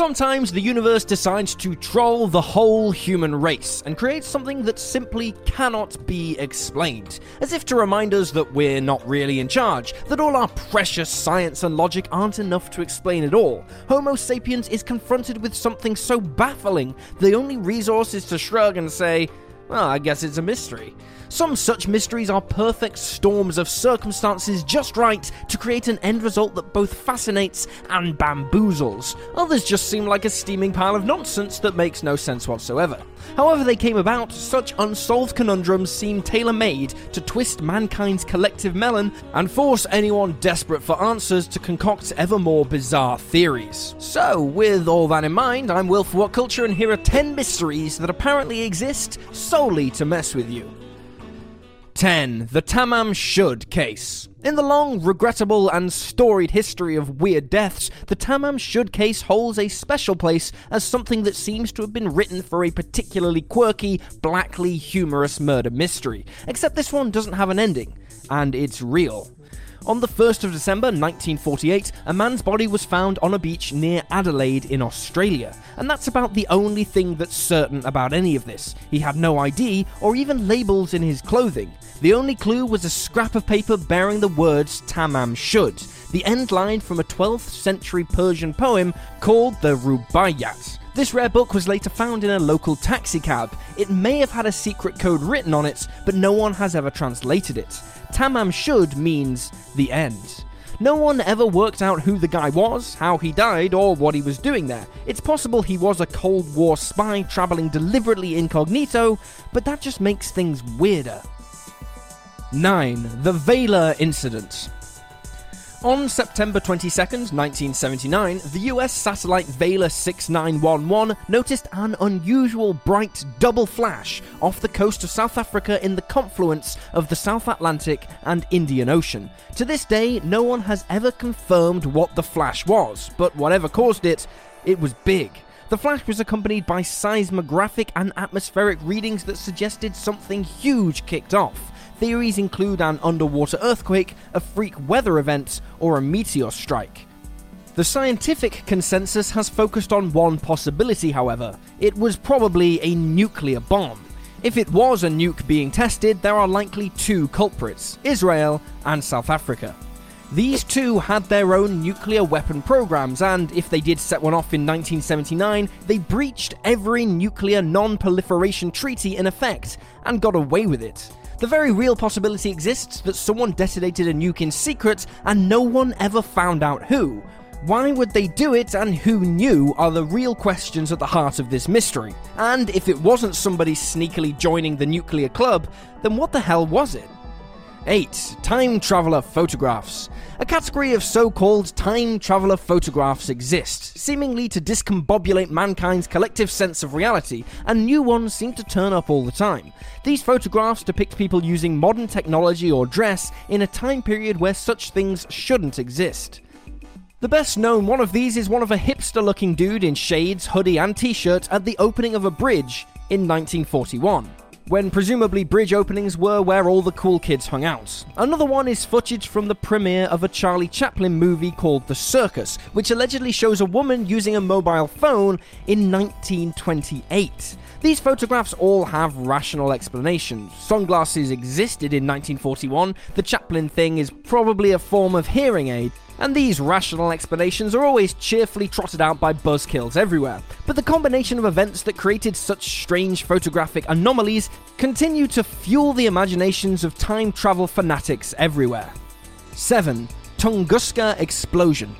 Sometimes the universe decides to troll the whole human race and create something that simply cannot be explained, as if to remind us that we're not really in charge, that all our precious science and logic aren't enough to explain it all. Homo sapiens is confronted with something so baffling, the only resource is to shrug and say, well, I guess it's a mystery. Some such mysteries are perfect storms of circumstances just right to create an end result that both fascinates and bamboozles. Others just seem like a steaming pile of nonsense that makes no sense whatsoever. However they came about, such unsolved conundrums seem tailor made to twist mankind's collective melon and force anyone desperate for answers to concoct ever more bizarre theories. So, with all that in mind, I'm Will for WhatCulture, and here are 10 mysteries that apparently exist solely to mess with you. 10. The Tamam Shud case. In the long, regrettable, and storied history of weird deaths, the Tamam Shud case holds a special place as something that seems to have been written for a particularly quirky, blackly humorous murder mystery. Except this one doesn't have an ending, and it's real. On the 1st of December 1948, a man's body was found on a beach near Adelaide in Australia, and that's about the only thing that's certain about any of this. He had no ID or even labels in his clothing. The only clue was a scrap of paper bearing the words Tamam Shud, the end line from a 12th century Persian poem called the Rubaiyat. This rare book was later found in a local taxicab. It may have had a secret code written on it, but no one has ever translated it. Tamam Shud means the end. No one ever worked out who the guy was, how he died, or what he was doing there. It's possible he was a Cold War spy traveling deliberately incognito, but that just makes things weirder. 9. The Vela Incident. On September 22nd, 1979, the US satellite Vela 6911 noticed an unusual bright double flash off the coast of South Africa in the confluence of the South Atlantic and Indian Ocean. To this day, no one has ever confirmed what the flash was, but whatever caused it, it was big. The flash was accompanied by seismographic and atmospheric readings that suggested something huge kicked off. Theories include an underwater earthquake, a freak weather event, or a meteor strike. The scientific consensus has focused on one possibility, however. It was probably a nuclear bomb. If it was a nuke being tested, there are likely two culprits Israel and South Africa. These two had their own nuclear weapon programs, and if they did set one off in 1979, they breached every nuclear non proliferation treaty in effect and got away with it. The very real possibility exists that someone detonated a nuke in secret and no one ever found out who. Why would they do it and who knew are the real questions at the heart of this mystery. And if it wasn't somebody sneakily joining the nuclear club, then what the hell was it? 8. Time Traveler Photographs. A category of so called time traveler photographs exists, seemingly to discombobulate mankind's collective sense of reality, and new ones seem to turn up all the time. These photographs depict people using modern technology or dress in a time period where such things shouldn't exist. The best known one of these is one of a hipster looking dude in shades, hoodie, and t shirt at the opening of a bridge in 1941. When presumably bridge openings were where all the cool kids hung out. Another one is footage from the premiere of a Charlie Chaplin movie called The Circus, which allegedly shows a woman using a mobile phone in 1928. These photographs all have rational explanations. Sunglasses existed in 1941, the Chaplin thing is probably a form of hearing aid, and these rational explanations are always cheerfully trotted out by buzzkills everywhere. But the combination of events that created such strange photographic anomalies continue to fuel the imaginations of time travel fanatics everywhere. 7. Tunguska Explosion.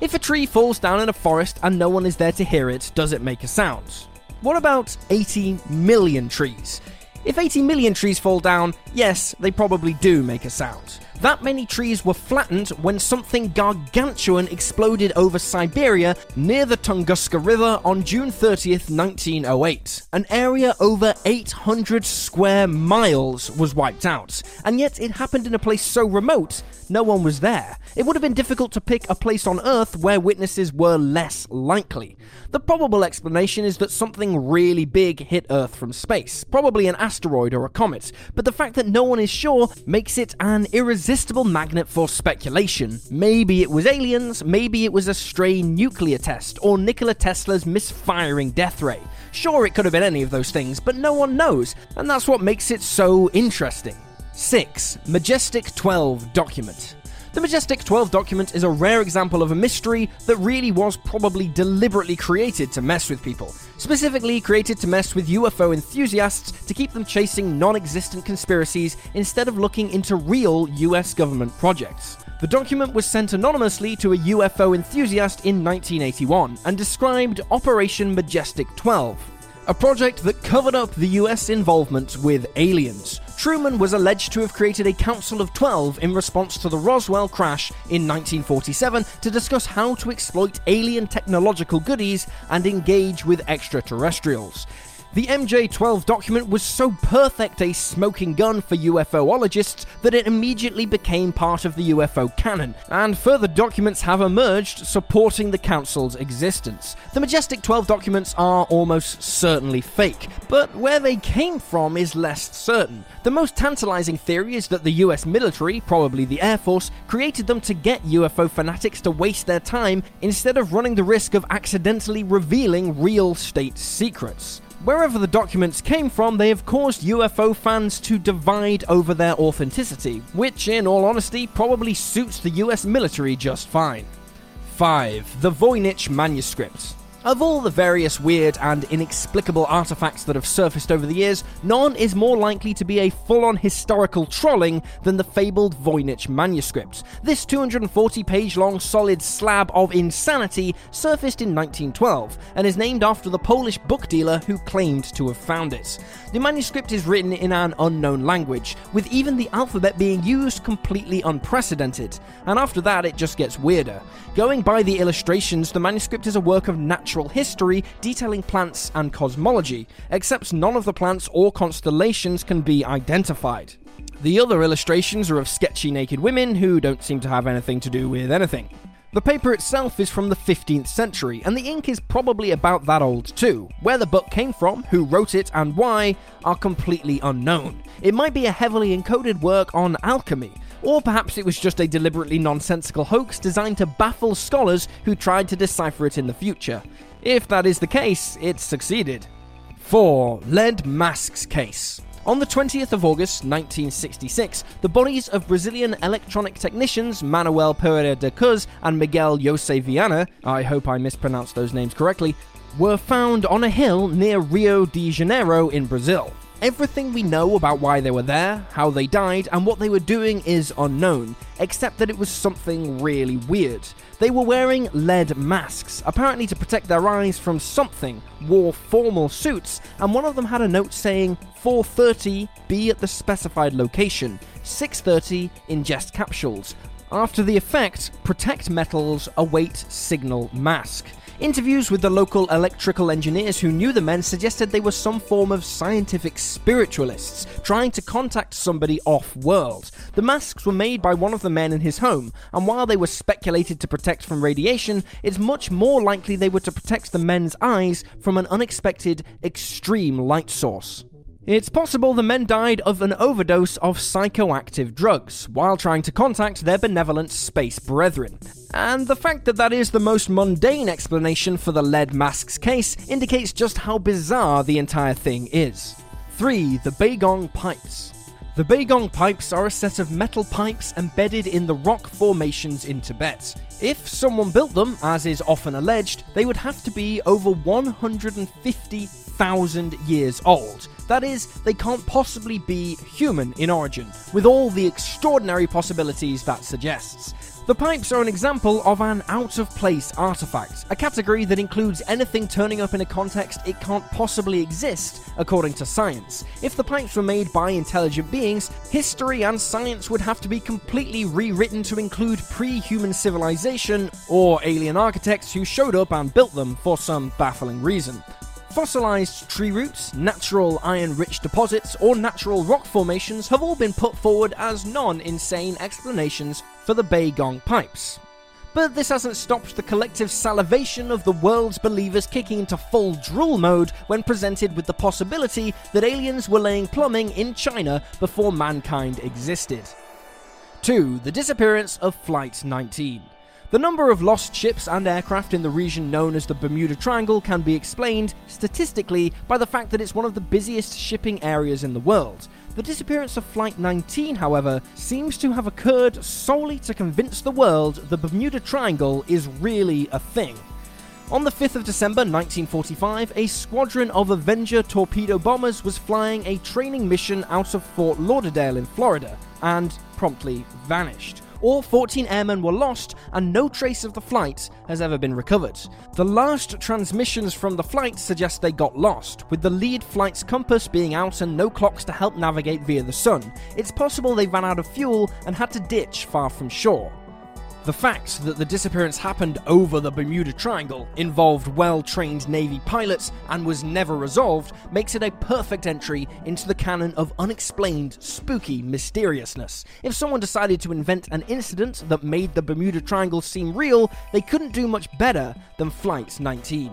If a tree falls down in a forest and no one is there to hear it, does it make a sound? What about 80 million trees? If 80 million trees fall down, yes, they probably do make a sound. That many trees were flattened when something gargantuan exploded over Siberia near the Tunguska River on June 30th, 1908. An area over 800 square miles was wiped out, and yet it happened in a place so remote no one was there. It would have been difficult to pick a place on Earth where witnesses were less likely. The probable explanation is that something really big hit Earth from space, probably an asteroid or a comet, but the fact that no one is sure makes it an irresistible magnet for speculation. Maybe it was aliens, maybe it was a stray nuclear test, or Nikola Tesla's misfiring death ray. Sure, it could have been any of those things, but no one knows, and that's what makes it so interesting. 6. Majestic 12 document. The Majestic 12 document is a rare example of a mystery that really was probably deliberately created to mess with people. Specifically, created to mess with UFO enthusiasts to keep them chasing non existent conspiracies instead of looking into real US government projects. The document was sent anonymously to a UFO enthusiast in 1981 and described Operation Majestic 12, a project that covered up the US involvement with aliens. Truman was alleged to have created a Council of Twelve in response to the Roswell crash in 1947 to discuss how to exploit alien technological goodies and engage with extraterrestrials. The MJ 12 document was so perfect a smoking gun for UFOologists that it immediately became part of the UFO canon, and further documents have emerged supporting the Council's existence. The Majestic 12 documents are almost certainly fake, but where they came from is less certain. The most tantalizing theory is that the US military, probably the Air Force, created them to get UFO fanatics to waste their time instead of running the risk of accidentally revealing real state secrets. Wherever the documents came from, they have caused UFO fans to divide over their authenticity, which, in all honesty, probably suits the US military just fine. 5. The Voynich Manuscript. Of all the various weird and inexplicable artifacts that have surfaced over the years, none is more likely to be a full on historical trolling than the fabled Voynich manuscript. This 240 page long solid slab of insanity surfaced in 1912 and is named after the Polish book dealer who claimed to have found it. The manuscript is written in an unknown language, with even the alphabet being used completely unprecedented, and after that it just gets weirder. Going by the illustrations, the manuscript is a work of natural history detailing plants and cosmology, except none of the plants or constellations can be identified. The other illustrations are of sketchy naked women who don't seem to have anything to do with anything. The paper itself is from the 15th century, and the ink is probably about that old too. Where the book came from, who wrote it, and why are completely unknown. It might be a heavily encoded work on alchemy, or perhaps it was just a deliberately nonsensical hoax designed to baffle scholars who tried to decipher it in the future. If that is the case, it succeeded. 4. Lead Masks Case. On the 20th of August 1966, the bodies of Brazilian electronic technicians Manuel Pereira de Cuz and Miguel Jose Viana, I hope I mispronounced those names correctly, were found on a hill near Rio de Janeiro in Brazil. Everything we know about why they were there, how they died, and what they were doing is unknown, except that it was something really weird. They were wearing lead masks, apparently to protect their eyes from something, wore formal suits, and one of them had a note saying 4:30 be at the specified location, 6:30 ingest capsules. After the effect, protect metals await signal mask. Interviews with the local electrical engineers who knew the men suggested they were some form of scientific spiritualists trying to contact somebody off world. The masks were made by one of the men in his home, and while they were speculated to protect from radiation, it's much more likely they were to protect the men's eyes from an unexpected extreme light source. It's possible the men died of an overdose of psychoactive drugs while trying to contact their benevolent space brethren. And the fact that that is the most mundane explanation for the lead masks case indicates just how bizarre the entire thing is. 3. The Baigong Pipes. The Baigong pipes are a set of metal pipes embedded in the rock formations in Tibet. If someone built them, as is often alleged, they would have to be over 150,000 years old. That is, they can't possibly be human in origin, with all the extraordinary possibilities that suggests. The pipes are an example of an out of place artifact, a category that includes anything turning up in a context it can't possibly exist, according to science. If the pipes were made by intelligent beings, history and science would have to be completely rewritten to include pre human civilization or alien architects who showed up and built them for some baffling reason. Fossilized tree roots, natural iron rich deposits, or natural rock formations have all been put forward as non insane explanations for the Baigong pipes. But this hasn't stopped the collective salivation of the world's believers kicking into full drool mode when presented with the possibility that aliens were laying plumbing in China before mankind existed. 2. The disappearance of Flight 19. The number of lost ships and aircraft in the region known as the Bermuda Triangle can be explained, statistically, by the fact that it's one of the busiest shipping areas in the world. The disappearance of Flight 19, however, seems to have occurred solely to convince the world the Bermuda Triangle is really a thing. On the 5th of December 1945, a squadron of Avenger torpedo bombers was flying a training mission out of Fort Lauderdale in Florida and promptly vanished. All 14 airmen were lost, and no trace of the flight has ever been recovered. The last transmissions from the flight suggest they got lost, with the lead flight's compass being out and no clocks to help navigate via the sun. It's possible they ran out of fuel and had to ditch far from shore. The fact that the disappearance happened over the Bermuda Triangle, involved well trained Navy pilots, and was never resolved makes it a perfect entry into the canon of unexplained, spooky mysteriousness. If someone decided to invent an incident that made the Bermuda Triangle seem real, they couldn't do much better than Flight 19.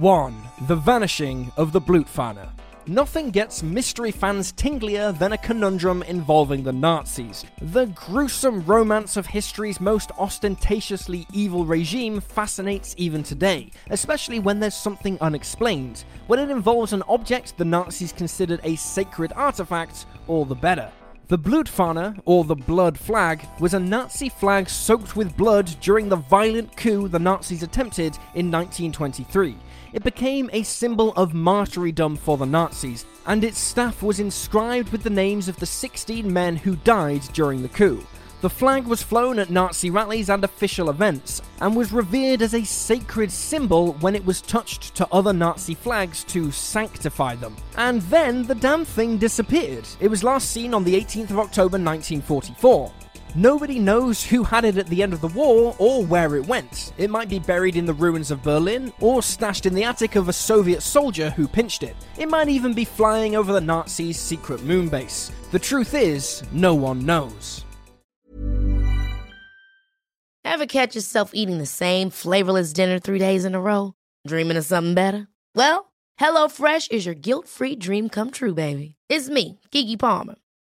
1. The Vanishing of the Blutfahne. Nothing gets mystery fans tinglier than a conundrum involving the Nazis. The gruesome romance of history's most ostentatiously evil regime fascinates even today, especially when there's something unexplained. When it involves an object the Nazis considered a sacred artifact, all the better. The Blutfahne, or the Blood Flag, was a Nazi flag soaked with blood during the violent coup the Nazis attempted in 1923. It became a symbol of martyrdom for the Nazis, and its staff was inscribed with the names of the 16 men who died during the coup. The flag was flown at Nazi rallies and official events, and was revered as a sacred symbol when it was touched to other Nazi flags to sanctify them. And then the damn thing disappeared. It was last seen on the 18th of October 1944. Nobody knows who had it at the end of the war or where it went. It might be buried in the ruins of Berlin or stashed in the attic of a Soviet soldier who pinched it. It might even be flying over the Nazis' secret moon base. The truth is, no one knows. Ever catch yourself eating the same flavorless dinner three days in a row? Dreaming of something better? Well, HelloFresh is your guilt free dream come true, baby. It's me, Keke Palmer.